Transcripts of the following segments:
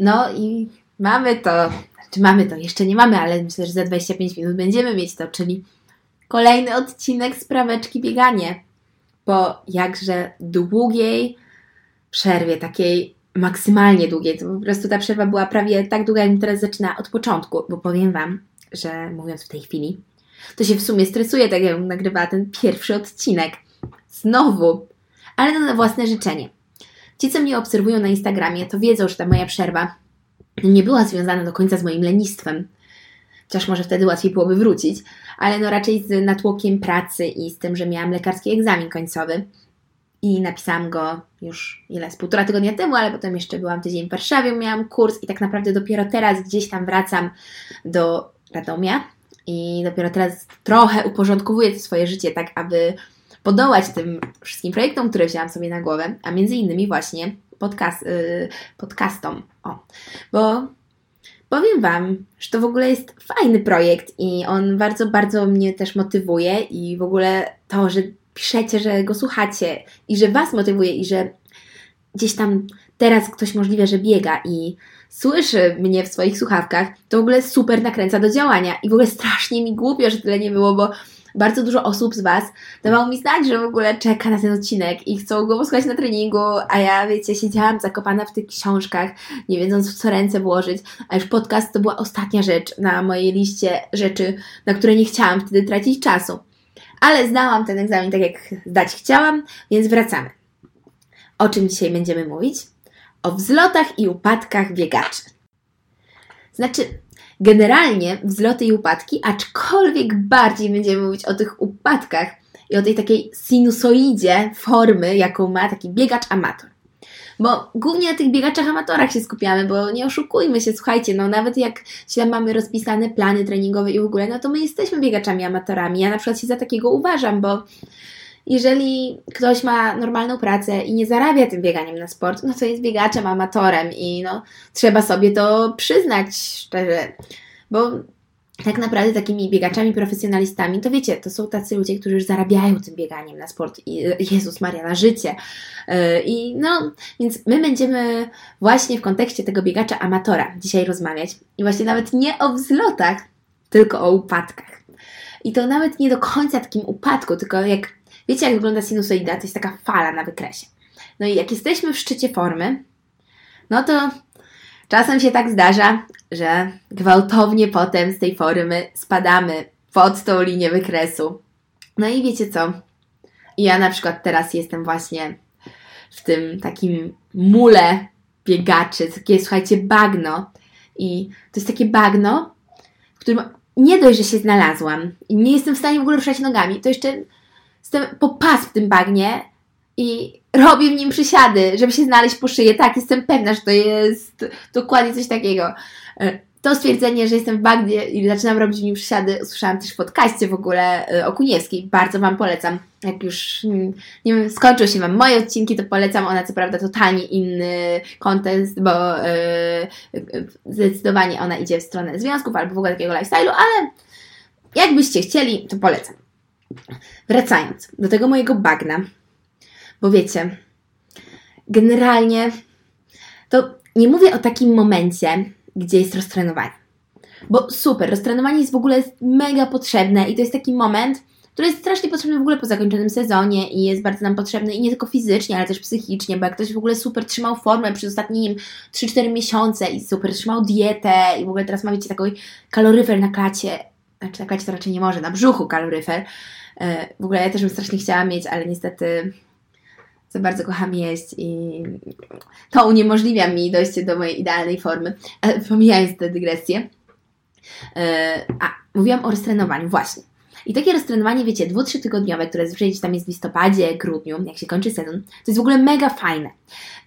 No i mamy to, znaczy mamy to, jeszcze nie mamy, ale myślę, że za 25 minut będziemy mieć to, czyli kolejny odcinek spraweczki bieganie. Po jakże długiej przerwie, takiej maksymalnie długiej. To po prostu ta przerwa była prawie tak długa, jak teraz zaczyna od początku, bo powiem Wam, że mówiąc w tej chwili, to się w sumie stresuje, tak jak nagrywała ten pierwszy odcinek. Znowu, ale na własne życzenie. Ci, co mnie obserwują na Instagramie, to wiedzą, że ta moja przerwa nie była związana do końca z moim lenistwem. Chociaż może wtedy łatwiej byłoby wrócić, ale no raczej z natłokiem pracy i z tym, że miałam lekarski egzamin końcowy. I napisałam go już ile, z półtora tygodnia temu, ale potem jeszcze byłam tydzień w Warszawie, miałam kurs i tak naprawdę dopiero teraz gdzieś tam wracam do Radomia i dopiero teraz trochę uporządkowuję swoje życie tak, aby podołać tym wszystkim projektom, które wzięłam sobie na głowę, a między innymi właśnie podcast, yy, podcastom. O, bo powiem Wam, że to w ogóle jest fajny projekt i on bardzo, bardzo mnie też motywuje i w ogóle to, że piszecie, że go słuchacie i że Was motywuje i że gdzieś tam teraz ktoś możliwe, że biega i słyszy mnie w swoich słuchawkach, to w ogóle super nakręca do działania i w ogóle strasznie mi głupio, że tyle nie było, bo bardzo dużo osób z Was dawało mi znać, że w ogóle czeka na ten odcinek i chcą go posłuchać na treningu, a ja, wiecie, siedziałam zakopana w tych książkach, nie wiedząc w co ręce włożyć, a już podcast to była ostatnia rzecz na mojej liście rzeczy, na które nie chciałam wtedy tracić czasu. Ale zdałam ten egzamin tak, jak zdać chciałam, więc wracamy. O czym dzisiaj będziemy mówić? O wzlotach i upadkach biegaczy. Znaczy, generalnie wzloty i upadki, aczkolwiek bardziej będziemy mówić o tych upadkach i o tej takiej sinusoidzie formy, jaką ma taki biegacz amator. Bo głównie na tych biegaczach amatorach się skupiamy, bo nie oszukujmy się, słuchajcie, no nawet jak się mamy rozpisane plany treningowe i w ogóle, no to my jesteśmy biegaczami amatorami. Ja na przykład się za takiego uważam, bo jeżeli ktoś ma normalną pracę i nie zarabia tym bieganiem na sport, no to jest biegaczem, amatorem i no trzeba sobie to przyznać szczerze, bo tak naprawdę takimi biegaczami, profesjonalistami, to wiecie, to są tacy ludzie, którzy już zarabiają tym bieganiem na sport i Jezus Maria, na życie. Y, I no, więc my będziemy właśnie w kontekście tego biegacza amatora dzisiaj rozmawiać i właśnie nawet nie o wzlotach, tylko o upadkach. I to nawet nie do końca takim upadku, tylko jak Wiecie, jak wygląda sinusoida? To jest taka fala na wykresie. No i jak jesteśmy w szczycie formy, no to czasem się tak zdarza, że gwałtownie potem z tej formy spadamy pod tą linię wykresu. No i wiecie co? Ja na przykład teraz jestem właśnie w tym takim mule biegaczy, takie słuchajcie, bagno. I to jest takie bagno, w którym nie dość, że się znalazłam i nie jestem w stanie w ogóle ruszać nogami, to jeszcze jestem po pas w tym bagnie i robię w nim przysiady, żeby się znaleźć po szyję. Tak, jestem pewna, że to jest dokładnie coś takiego. E, to stwierdzenie, że jestem w bagnie i zaczynam robić w nim przysiady, usłyszałam też w podcaście w ogóle e, o Kuniewskiej. Bardzo Wam polecam. Jak już mm, nie wiem, skończył się Wam moje odcinki, to polecam. Ona co prawda totalnie inny kontekst, bo yy, zdecydowanie ona idzie w stronę związków albo w ogóle takiego lifestyle'u, ale jakbyście chcieli, to polecam. Wracając do tego mojego bagna, bo wiecie, generalnie to nie mówię o takim momencie, gdzie jest roztrenowanie. Bo super, roztrenowanie jest w ogóle mega potrzebne i to jest taki moment, który jest strasznie potrzebny w ogóle po zakończonym sezonie i jest bardzo nam potrzebny i nie tylko fizycznie, ale też psychicznie, bo jak ktoś w ogóle super trzymał formę przez ostatnie 3-4 miesiące i super trzymał dietę i w ogóle teraz ma wiecie taki kaloryfer na klacie, znaczy na klacie to raczej nie może, na brzuchu kaloryfer, E, w ogóle ja też bym strasznie chciała mieć, ale niestety za bardzo kocham jeść i to uniemożliwia mi dojście do mojej idealnej formy. Ale pomijając tę dygresję. E, a, mówiłam o roztrenowaniu, właśnie. I takie roztrenowanie, wiecie, dwu-trzy tygodniowe, które zazwyczaj tam jest w listopadzie, grudniu, jak się kończy sezon, to jest w ogóle mega fajne.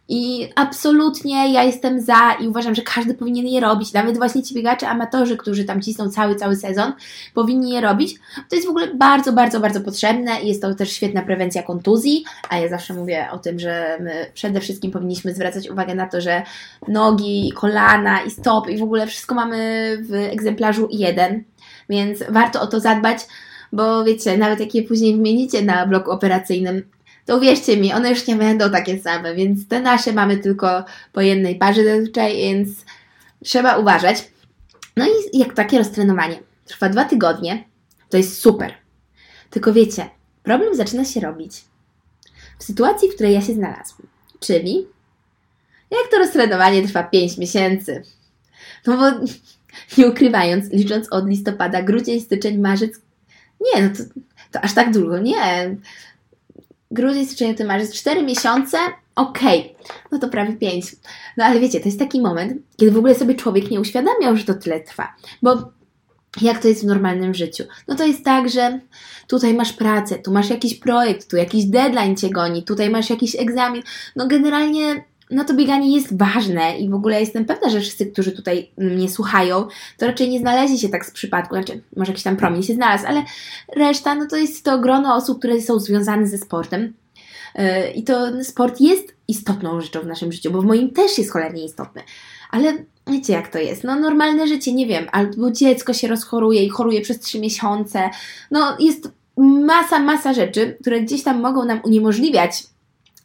I absolutnie ja jestem za i uważam, że każdy powinien je robić. Nawet właśnie ci biegacze amatorzy, którzy tam cisną cały, cały sezon, powinni je robić. To jest w ogóle bardzo, bardzo, bardzo potrzebne i jest to też świetna prewencja kontuzji. A ja zawsze mówię o tym, że my przede wszystkim powinniśmy zwracać uwagę na to, że nogi, kolana i stopy i w ogóle wszystko mamy w egzemplarzu jeden, więc warto o to zadbać, bo wiecie, nawet jak je później wymienicie na bloku operacyjnym, to uwierzcie mi, one już nie będą takie same, więc te nasze mamy tylko po jednej parze zazwyczaj, więc trzeba uważać. No i jak takie roztrenowanie trwa dwa tygodnie, to jest super. Tylko wiecie, problem zaczyna się robić w sytuacji, w której ja się znalazłam. Czyli jak to roztrenowanie trwa 5 miesięcy. No bo nie ukrywając, licząc od listopada, grudzień, styczeń, marzec, nie, no to, to aż tak długo, nie. Grudzień, styczeń, to marzec, 4 miesiące, okej, okay. no to prawie 5. No ale wiecie, to jest taki moment, kiedy w ogóle sobie człowiek nie uświadamiał, że to tyle trwa. Bo jak to jest w normalnym życiu? No to jest tak, że tutaj masz pracę, tu masz jakiś projekt, tu jakiś deadline cię goni, tutaj masz jakiś egzamin. No generalnie no to bieganie jest ważne i w ogóle jestem pewna, że wszyscy, którzy tutaj mnie słuchają, to raczej nie znaleźli się tak z przypadku, znaczy może jakiś tam promień się znalazł, ale reszta, no to jest to grono osób, które są związane ze sportem. Yy, I to sport jest istotną rzeczą w naszym życiu, bo w moim też jest cholernie istotny. Ale wiecie jak to jest? No normalne życie, nie wiem, albo dziecko się rozchoruje i choruje przez trzy miesiące. No jest masa, masa rzeczy, które gdzieś tam mogą nam uniemożliwiać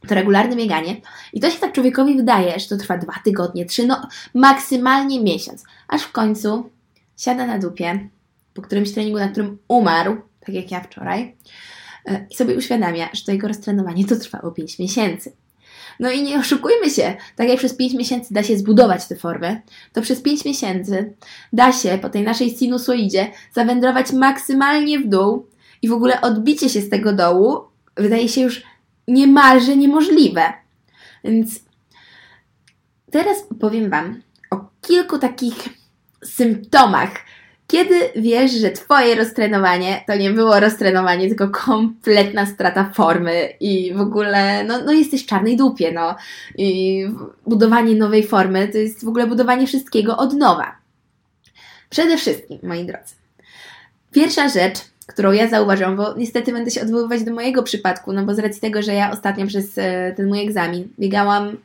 to regularne bieganie. I to się tak człowiekowi wydaje, że to trwa dwa tygodnie, trzy, no maksymalnie miesiąc. Aż w końcu siada na dupie po którymś treningu, na którym umarł, tak jak ja wczoraj, e, i sobie uświadamia, że to jego roztrenowanie to trwało 5 miesięcy. No i nie oszukujmy się, tak jak przez 5 miesięcy da się zbudować tę formę, to przez 5 miesięcy da się po tej naszej sinusoidzie zawędrować maksymalnie w dół i w ogóle odbicie się z tego dołu wydaje się już niemalże niemożliwe. Więc teraz powiem Wam o kilku takich symptomach, kiedy wiesz, że Twoje roztrenowanie to nie było roztrenowanie, tylko kompletna strata formy i w ogóle, no, no jesteś w czarnej dupie, no. I budowanie nowej formy to jest w ogóle budowanie wszystkiego od nowa. Przede wszystkim, moi drodzy, pierwsza rzecz, którą ja zauważyłam, bo niestety będę się odwoływać do mojego przypadku, no bo z racji tego, że ja ostatnio przez e, ten mój egzamin biegałam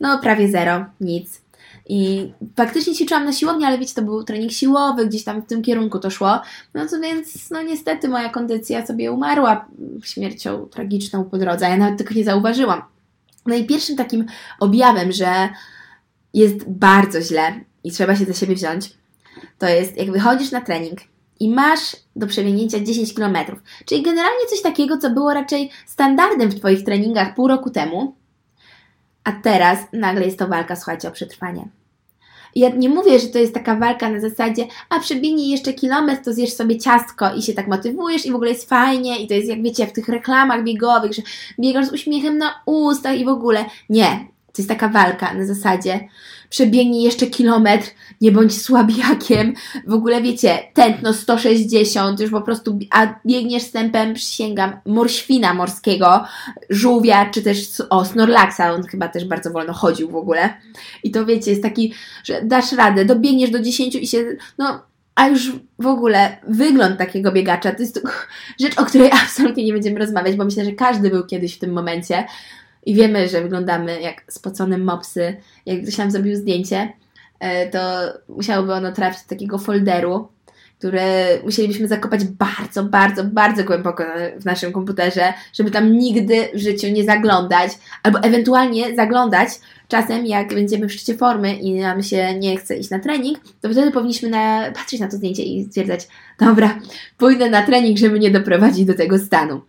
no prawie zero, nic. I faktycznie ćwiczyłam na siłowni, ale wiecie, to był trening siłowy, gdzieś tam w tym kierunku to szło. No to więc, no niestety moja kondycja sobie umarła śmiercią tragiczną po drodze, ja nawet tego nie zauważyłam. No i pierwszym takim objawem, że jest bardzo źle i trzeba się za siebie wziąć, to jest jak wychodzisz na trening i masz do przebiegnięcia 10 km. Czyli generalnie coś takiego, co było raczej standardem w Twoich treningach pół roku temu, a teraz nagle jest to walka, słuchajcie, o przetrwanie. ja nie mówię, że to jest taka walka na zasadzie, a przebiegnij jeszcze kilometr, to zjesz sobie ciastko i się tak motywujesz i w ogóle jest fajnie i to jest jak wiecie w tych reklamach biegowych, że biegasz z uśmiechem na ustach i w ogóle. Nie, to jest taka walka na zasadzie przebiegnij jeszcze kilometr, nie bądź słabiakiem. W ogóle wiecie, tętno 160, już po prostu, a biegniesz z tempem, przysięgam, morświna morskiego, żółwia, czy też o, Snorlaxa, on chyba też bardzo wolno chodził w ogóle. I to wiecie, jest taki, że dasz radę, dobiegniesz do 10 i się, no, a już w ogóle wygląd takiego biegacza to jest rzecz, o której absolutnie nie będziemy rozmawiać, bo myślę, że każdy był kiedyś w tym momencie i wiemy, że wyglądamy jak spocone mopsy. Jak ktoś nam zrobił zdjęcie, e, to musiałoby ono trafić do takiego folderu, które musielibyśmy zakopać bardzo, bardzo, bardzo głęboko w naszym komputerze, żeby tam nigdy w życiu nie zaglądać, albo ewentualnie zaglądać czasem, jak będziemy w szczycie formy i nam się nie chce iść na trening, to wtedy powinniśmy na, patrzeć na to zdjęcie i stwierdzać, dobra, pójdę na trening, żeby nie doprowadzić do tego stanu.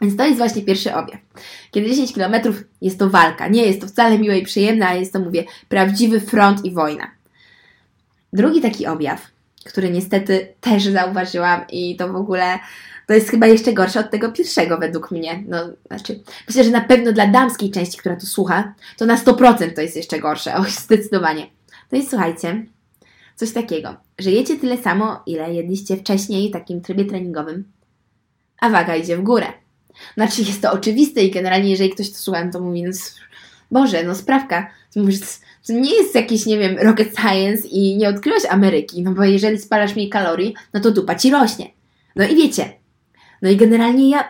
Więc to jest właśnie pierwszy objaw. Kiedy 10 km jest to walka, nie jest to wcale miłe i przyjemne, a jest to, mówię, prawdziwy front i wojna. Drugi taki objaw, który niestety też zauważyłam i to w ogóle to jest chyba jeszcze gorsze od tego pierwszego według mnie. No, znaczy, myślę, że na pewno dla damskiej części, która tu słucha, to na 100% to jest jeszcze gorsze, o zdecydowanie. To jest, słuchajcie, coś takiego, że jecie tyle samo, ile jedliście wcześniej w takim trybie treningowym, a waga idzie w górę. Znaczy jest to oczywiste i generalnie jeżeli ktoś to słucha, to mówi, no Boże, no sprawka, to nie jest jakiś, nie wiem, rocket science i nie odkryłaś Ameryki, no bo jeżeli spalasz mniej kalorii, no to dupa ci rośnie. No i wiecie, no i generalnie ja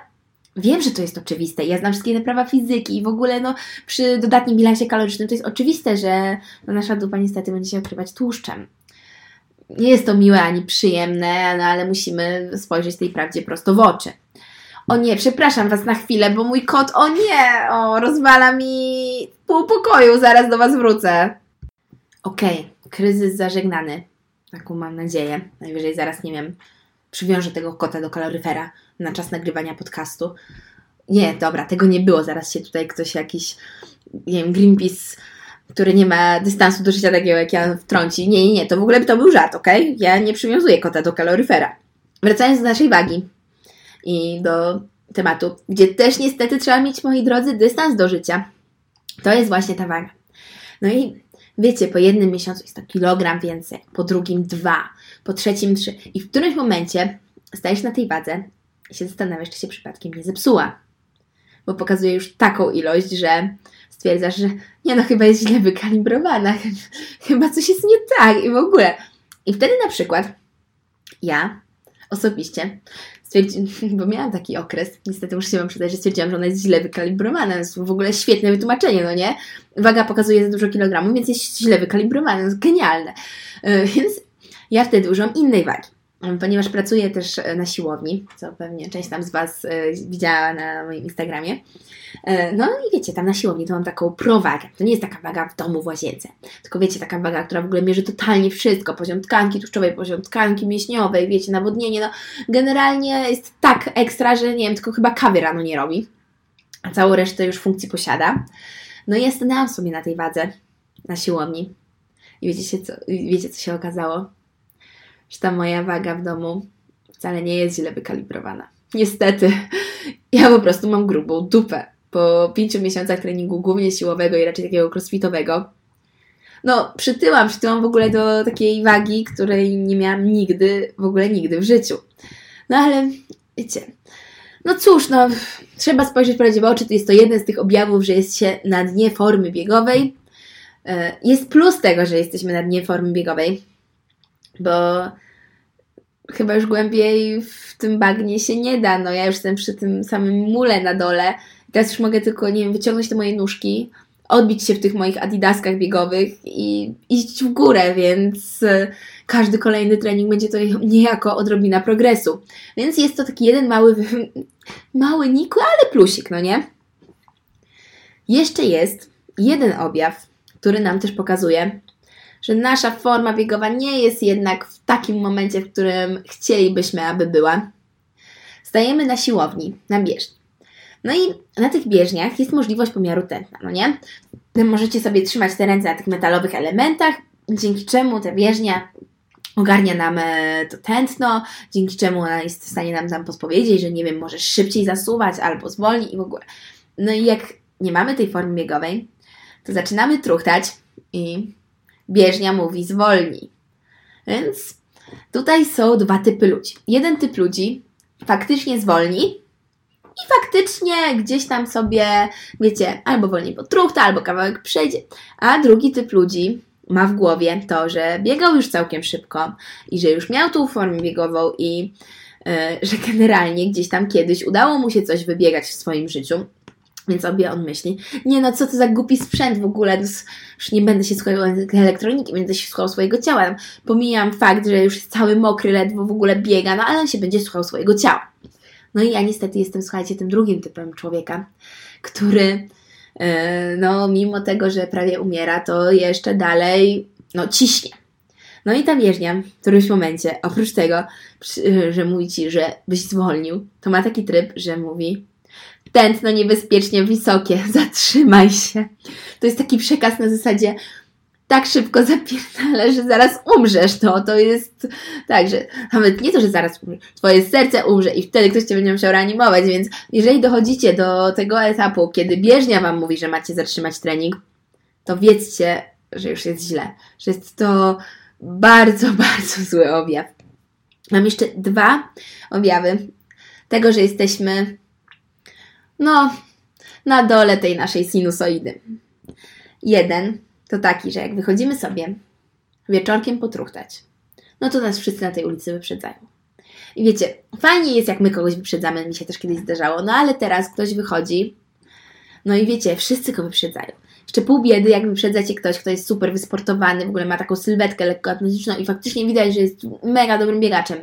wiem, że to jest oczywiste, ja znam wszystkie prawa fizyki i w ogóle no przy dodatnim bilansie kalorycznym to jest oczywiste, że no, nasza dupa niestety będzie się okrywać tłuszczem. Nie jest to miłe ani przyjemne, no ale musimy spojrzeć tej prawdzie prosto w oczy. O nie, przepraszam Was na chwilę, bo mój kot, o nie, o, rozwala mi pół pokoju, zaraz do Was wrócę. Okej, okay, kryzys zażegnany. Taką mam nadzieję. Najwyżej zaraz, nie wiem, przywiążę tego kota do kaloryfera na czas nagrywania podcastu. Nie, dobra, tego nie było. Zaraz się tutaj ktoś jakiś, nie wiem, Greenpeace, który nie ma dystansu do życia takiego jak ja wtrąci. Nie, nie, nie, to w ogóle to był żart, ok? Ja nie przywiązuję kota do kaloryfera. Wracając do naszej wagi i do tematu, gdzie też niestety trzeba mieć, moi drodzy, dystans do życia. To jest właśnie ta waga. No i wiecie, po jednym miesiącu jest to kilogram więcej, po drugim dwa, po trzecim trzy. I w którymś momencie stajesz na tej wadze i się zastanawiasz, czy się przypadkiem nie zepsuła. Bo pokazuje już taką ilość, że stwierdzasz, że nie no, chyba jest źle wykalibrowana, chyba coś jest nie tak i w ogóle. I wtedy na przykład ja osobiście stwierdziłam, bo miałam taki okres, niestety muszę się Wam przyznać, że stwierdziłam, że ona jest źle wykalibrowana, jest w ogóle świetne wytłumaczenie, no nie? Waga pokazuje za dużo kilogramów, więc jest źle wykalibrowana, jest genialne. Yy, więc ja wtedy użyłam innej wagi ponieważ pracuję też e, na siłowni, co pewnie część tam z Was e, widziała na moim Instagramie. E, no i wiecie, tam na siłowni to mam taką prowagę. To nie jest taka waga w domu w łazience, tylko wiecie, taka waga, która w ogóle mierzy totalnie wszystko. Poziom tkanki tłuszczowej, poziom tkanki mięśniowej, wiecie, nawodnienie. No generalnie jest tak ekstra, że nie wiem, tylko chyba kawy rano nie robi. A całą resztę już funkcji posiada. No i ja stanęłam sobie na tej wadze na siłowni. I wiecie, co, wiecie, co się okazało? Że ta moja waga w domu wcale nie jest źle wykalibrowana. Niestety, ja po prostu mam grubą dupę. Po pięciu miesiącach treningu głównie siłowego i raczej takiego crossfitowego, no przytyłam, przytyłam w ogóle do takiej wagi, której nie miałam nigdy, w ogóle nigdy w życiu. No ale wiecie, no cóż, no trzeba spojrzeć prawdzie w oczy, to jest to jeden z tych objawów, że jest się na dnie formy biegowej. E, jest plus tego, że jesteśmy na dnie formy biegowej, bo chyba już głębiej w tym bagnie się nie da. No ja już jestem przy tym samym mule na dole. Teraz już mogę tylko, nie wiem, wyciągnąć te moje nóżki, odbić się w tych moich adidaskach biegowych i iść w górę, więc e, każdy kolejny trening będzie to niejako odrobina progresu. Więc jest to taki jeden mały, mały nikły, ale plusik, no nie? Jeszcze jest jeden objaw, który nam też pokazuje, że nasza forma biegowa nie jest jednak w takim momencie, w którym chcielibyśmy, aby była. Stajemy na siłowni, na bieżni. No i na tych bieżniach jest możliwość pomiaru tętna, no nie? Możecie sobie trzymać te ręce na tych metalowych elementach, dzięki czemu ta bieżnia ogarnia nam e, to tętno, dzięki czemu ona jest w stanie nam tam podpowiedzieć, że nie wiem, możesz szybciej zasuwać albo zwolni i w ogóle. No i jak nie mamy tej formy biegowej, to zaczynamy truchtać i bieżnia mówi zwolnij. Więc tutaj są dwa typy ludzi. Jeden typ ludzi faktycznie zwolni i faktycznie gdzieś tam sobie, wiecie, albo wolniej potruchta, albo kawałek przejdzie. A drugi typ ludzi ma w głowie to, że biegał już całkiem szybko i że już miał tą formę biegową i yy, że generalnie gdzieś tam kiedyś udało mu się coś wybiegać w swoim życiu więc sobie on myśli, nie no, co to za głupi sprzęt w ogóle, już nie będę się słuchał elektroniki, będę się słuchał swojego ciała. Pomijam fakt, że już jest cały mokry, ledwo w ogóle biega, no ale on się będzie słuchał swojego ciała. No i ja niestety jestem, słuchajcie, tym drugim typem człowieka, który, yy, no mimo tego, że prawie umiera, to jeszcze dalej, no ciśnie. No i ta bieżnia w którymś momencie, oprócz tego, że mówi Ci, że byś zwolnił, to ma taki tryb, że mówi tętno niebezpiecznie wysokie, zatrzymaj się. To jest taki przekaz na zasadzie tak szybko zapierdala, że zaraz umrzesz, no to jest tak, że nawet nie to, że zaraz umrzesz, twoje serce umrze i wtedy ktoś cię będzie musiał reanimować, więc jeżeli dochodzicie do tego etapu, kiedy bieżnia wam mówi, że macie zatrzymać trening, to wiedzcie, że już jest źle, że jest to bardzo, bardzo zły objaw. Mam jeszcze dwa objawy tego, że jesteśmy no, na dole tej naszej sinusoidy. Jeden to taki, że jak wychodzimy sobie wieczorkiem potruchtać, no to nas wszyscy na tej ulicy wyprzedzają. I wiecie, fajnie jest, jak my kogoś wyprzedzamy, mi się też kiedyś zdarzało, no ale teraz ktoś wychodzi, no i wiecie, wszyscy go wyprzedzają. Jeszcze pół biedy, jak wyprzedzacie ktoś, kto jest super wysportowany, w ogóle ma taką sylwetkę lekko atletyczną i faktycznie widać, że jest mega dobrym biegaczem.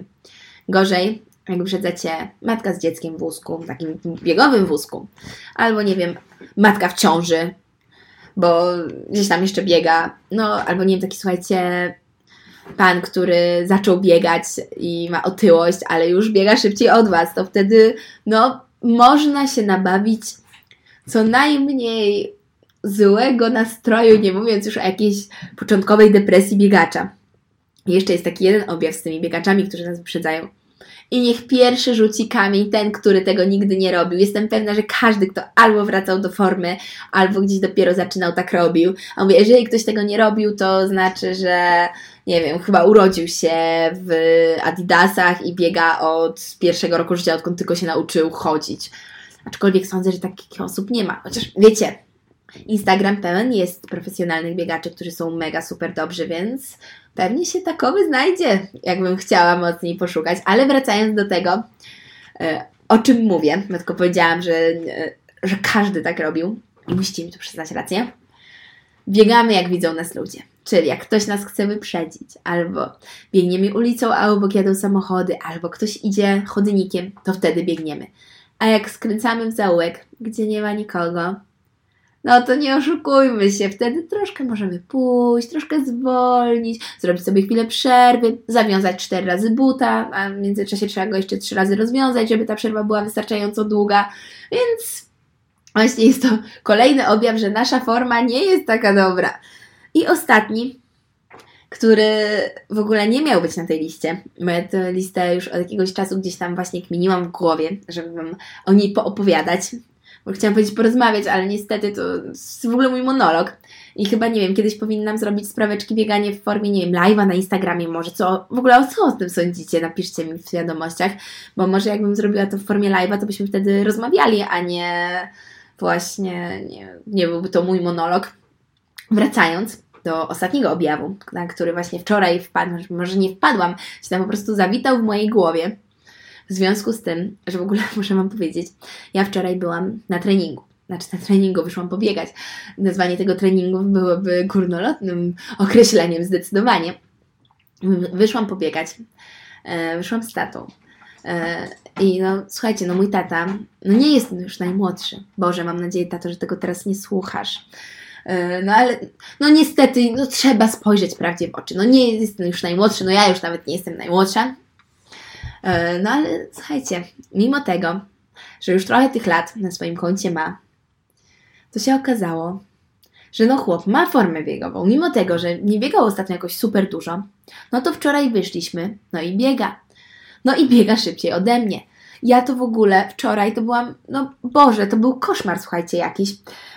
Gorzej, jak wyprzedzacie matka z dzieckiem w wózku, takim biegowym wózku, albo nie wiem, matka w ciąży, bo gdzieś tam jeszcze biega, no albo nie wiem, taki słuchajcie, pan, który zaczął biegać i ma otyłość, ale już biega szybciej od Was, to wtedy no można się nabawić co najmniej złego nastroju, nie mówiąc już o jakiejś początkowej depresji biegacza. I jeszcze jest taki jeden objaw z tymi biegaczami, którzy nas wyprzedzają. I niech pierwszy rzuci kamień ten, który tego nigdy nie robił. Jestem pewna, że każdy, kto albo wracał do formy, albo gdzieś dopiero zaczynał, tak robił. A mówię, jeżeli ktoś tego nie robił, to znaczy, że nie wiem, chyba urodził się w Adidasach i biega od pierwszego roku życia, odkąd tylko się nauczył chodzić. Aczkolwiek sądzę, że takich osób nie ma. Chociaż wiecie, Instagram pełen jest profesjonalnych biegaczy, którzy są mega super dobrzy, więc pewnie się takowy znajdzie, jakbym chciała mocniej poszukać. Ale wracając do tego, e, o czym mówię, bo tylko powiedziałam, że, e, że każdy tak robił i musicie mi tu przyznać rację. Biegamy, jak widzą nas ludzie. Czyli jak ktoś nas chce wyprzedzić, albo biegniemy ulicą, a obok jadą samochody, albo ktoś idzie chodnikiem, to wtedy biegniemy. A jak skręcamy w zaułek, gdzie nie ma nikogo, no to nie oszukujmy się, wtedy troszkę możemy pójść, troszkę zwolnić, zrobić sobie chwilę przerwy, zawiązać cztery razy buta, a w międzyczasie trzeba go jeszcze trzy razy rozwiązać, żeby ta przerwa była wystarczająco długa, więc właśnie jest to kolejny objaw, że nasza forma nie jest taka dobra. I ostatni, który w ogóle nie miał być na tej liście, bo ja tę listę już od jakiegoś czasu gdzieś tam właśnie kminiłam w głowie, żeby Wam o niej poopowiadać, bo chciałam powiedzieć porozmawiać, ale niestety to jest w ogóle mój monolog. I chyba, nie wiem, kiedyś powinnam zrobić spraweczki bieganie w formie, nie wiem, live'a na Instagramie może, co, w ogóle o co o tym sądzicie? Napiszcie mi w wiadomościach, bo może jakbym zrobiła to w formie live'a, to byśmy wtedy rozmawiali, a nie właśnie, nie, nie byłby to mój monolog. Wracając do ostatniego objawu, na który właśnie wczoraj wpadłam, może nie wpadłam, się tam po prostu zawitał w mojej głowie. W związku z tym, że w ogóle muszę Wam powiedzieć, ja wczoraj byłam na treningu. Znaczy na treningu wyszłam pobiegać. Nazwanie tego treningu byłoby górnolotnym określeniem zdecydowanie. Wyszłam pobiegać. E, wyszłam z tatą. E, I no, słuchajcie, no mój tata, no nie jest już najmłodszy. Boże, mam nadzieję, tato, że tego teraz nie słuchasz. E, no ale, no niestety, no trzeba spojrzeć prawdzie w oczy. No nie jestem już najmłodszy, no ja już nawet nie jestem najmłodsza. E, no ale słuchajcie, mimo tego, że już trochę tych lat na swoim koncie ma, to się okazało, że no chłop ma formę biegową. Mimo tego, że nie biegał ostatnio jakoś super dużo, no to wczoraj wyszliśmy, no i biega. No i biega szybciej ode mnie. Ja to w ogóle wczoraj to byłam, no Boże, to był koszmar, słuchajcie, jakiś.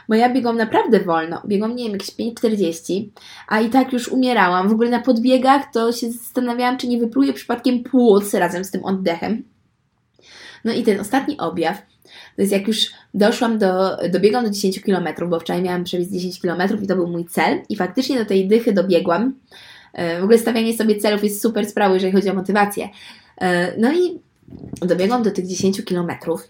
Bo ja biegłam naprawdę wolno. Biegłam, nie wiem, jakieś 5,40, a i tak już umierałam. W ogóle na podbiegach to się zastanawiałam, czy nie wypluję przypadkiem płuc razem z tym oddechem. No i ten ostatni objaw, to jest jak już doszłam do, dobiegłam do 10 km, bo wczoraj miałam przebiec 10 km i to był mój cel. I faktycznie do tej dychy dobiegłam. E, w ogóle stawianie sobie celów jest super sprawą, jeżeli chodzi o motywację. E, no i dobiegłam do tych 10 kilometrów.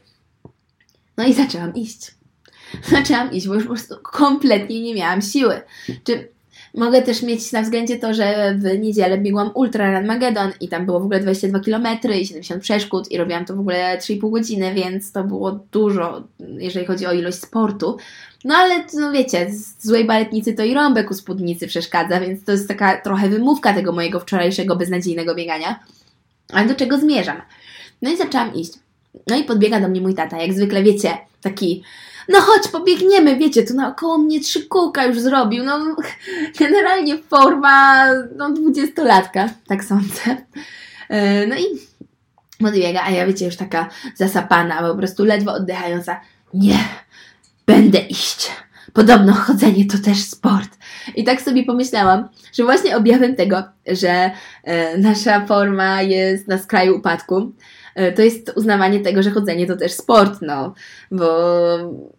No i zaczęłam iść. Zaczęłam iść, bo już po prostu kompletnie nie miałam siły. Czy mogę też mieć na względzie to, że w niedzielę biegłam Ultra Run Magedon i tam było w ogóle 22 km i 70 przeszkód i robiłam to w ogóle 3,5 godziny, więc to było dużo, jeżeli chodzi o ilość sportu. No ale, no wiecie, z złej baletnicy to i rąbek u spódnicy przeszkadza, więc to jest taka trochę wymówka tego mojego wczorajszego beznadziejnego biegania. Ale do czego zmierzam? No i zaczęłam iść. No i podbiega do mnie mój tata, jak zwykle wiecie, taki no chodź, pobiegniemy, wiecie, tu naokoło mnie trzy kółka już zrobił, no generalnie forma, no dwudziestolatka, tak sądzę. E, no i podbiega, a ja wiecie, już taka zasapana, po prostu ledwo oddychająca, nie, będę iść. Podobno chodzenie to też sport. I tak sobie pomyślałam, że właśnie objawem tego, że e, nasza forma jest na skraju upadku, to jest uznawanie tego, że chodzenie to też sport, no, bo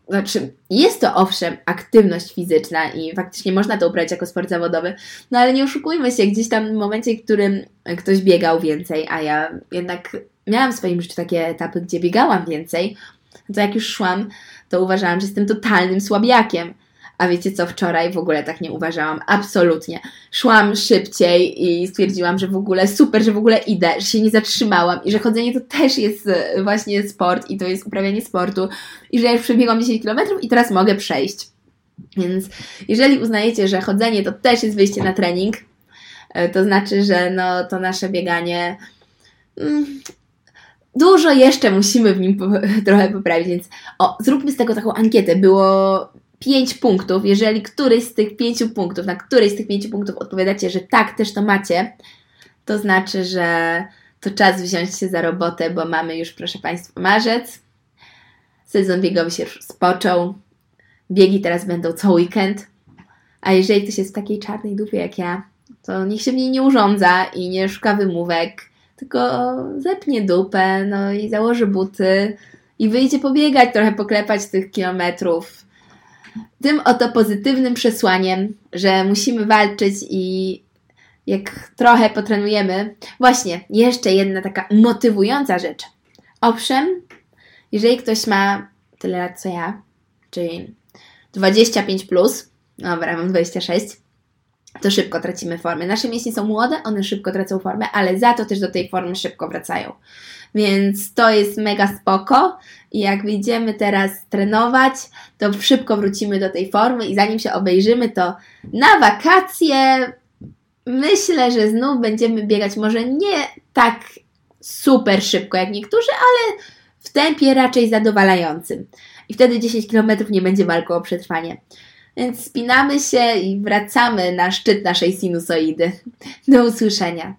znaczy jest to owszem aktywność fizyczna i faktycznie można to ubrać jako sport zawodowy, no ale nie oszukujmy się, gdzieś tam w momencie, w którym ktoś biegał więcej, a ja jednak miałam w swoim życiu takie etapy, gdzie biegałam więcej, to jak już szłam, to uważałam, że jestem totalnym słabiakiem. A wiecie co, wczoraj w ogóle tak nie uważałam, absolutnie. Szłam szybciej i stwierdziłam, że w ogóle super, że w ogóle idę, że się nie zatrzymałam i że chodzenie to też jest e, właśnie sport i to jest uprawianie sportu i że ja już przebiegłam 10 km i teraz mogę przejść. Więc jeżeli uznajecie, że chodzenie to też jest wyjście na trening, e, to znaczy, że no to nasze bieganie mm, dużo jeszcze musimy w nim po, trochę poprawić, więc o, zróbmy z tego taką ankietę. Było pięć punktów. Jeżeli któryś z tych pięciu punktów, na któryś z tych pięciu punktów odpowiadacie, że tak, też to macie, to znaczy, że to czas wziąć się za robotę, bo mamy już, proszę Państwa, marzec. Sezon biegowy się już spoczął. Biegi teraz będą co weekend. A jeżeli ktoś jest w takiej czarnej dupie jak ja, to niech się mnie nie urządza i nie szuka wymówek, tylko zepnie dupę, no i założy buty i wyjdzie pobiegać, trochę poklepać tych kilometrów. Tym oto pozytywnym przesłaniem, że musimy walczyć i jak trochę potrenujemy. Właśnie, jeszcze jedna taka motywująca rzecz. Owszem, jeżeli ktoś ma tyle lat co ja, czyli 25 plus, dobra, mam 26, to szybko tracimy formę. Nasze mięśnie są młode, one szybko tracą formę, ale za to też do tej formy szybko wracają. Więc to jest mega spoko i jak wyjdziemy teraz trenować, to szybko wrócimy do tej formy i zanim się obejrzymy, to na wakacje myślę, że znów będziemy biegać może nie tak super szybko jak niektórzy, ale w tempie raczej zadowalającym. I wtedy 10 km nie będzie walką o przetrwanie. Więc spinamy się i wracamy na szczyt naszej sinusoidy. Do usłyszenia.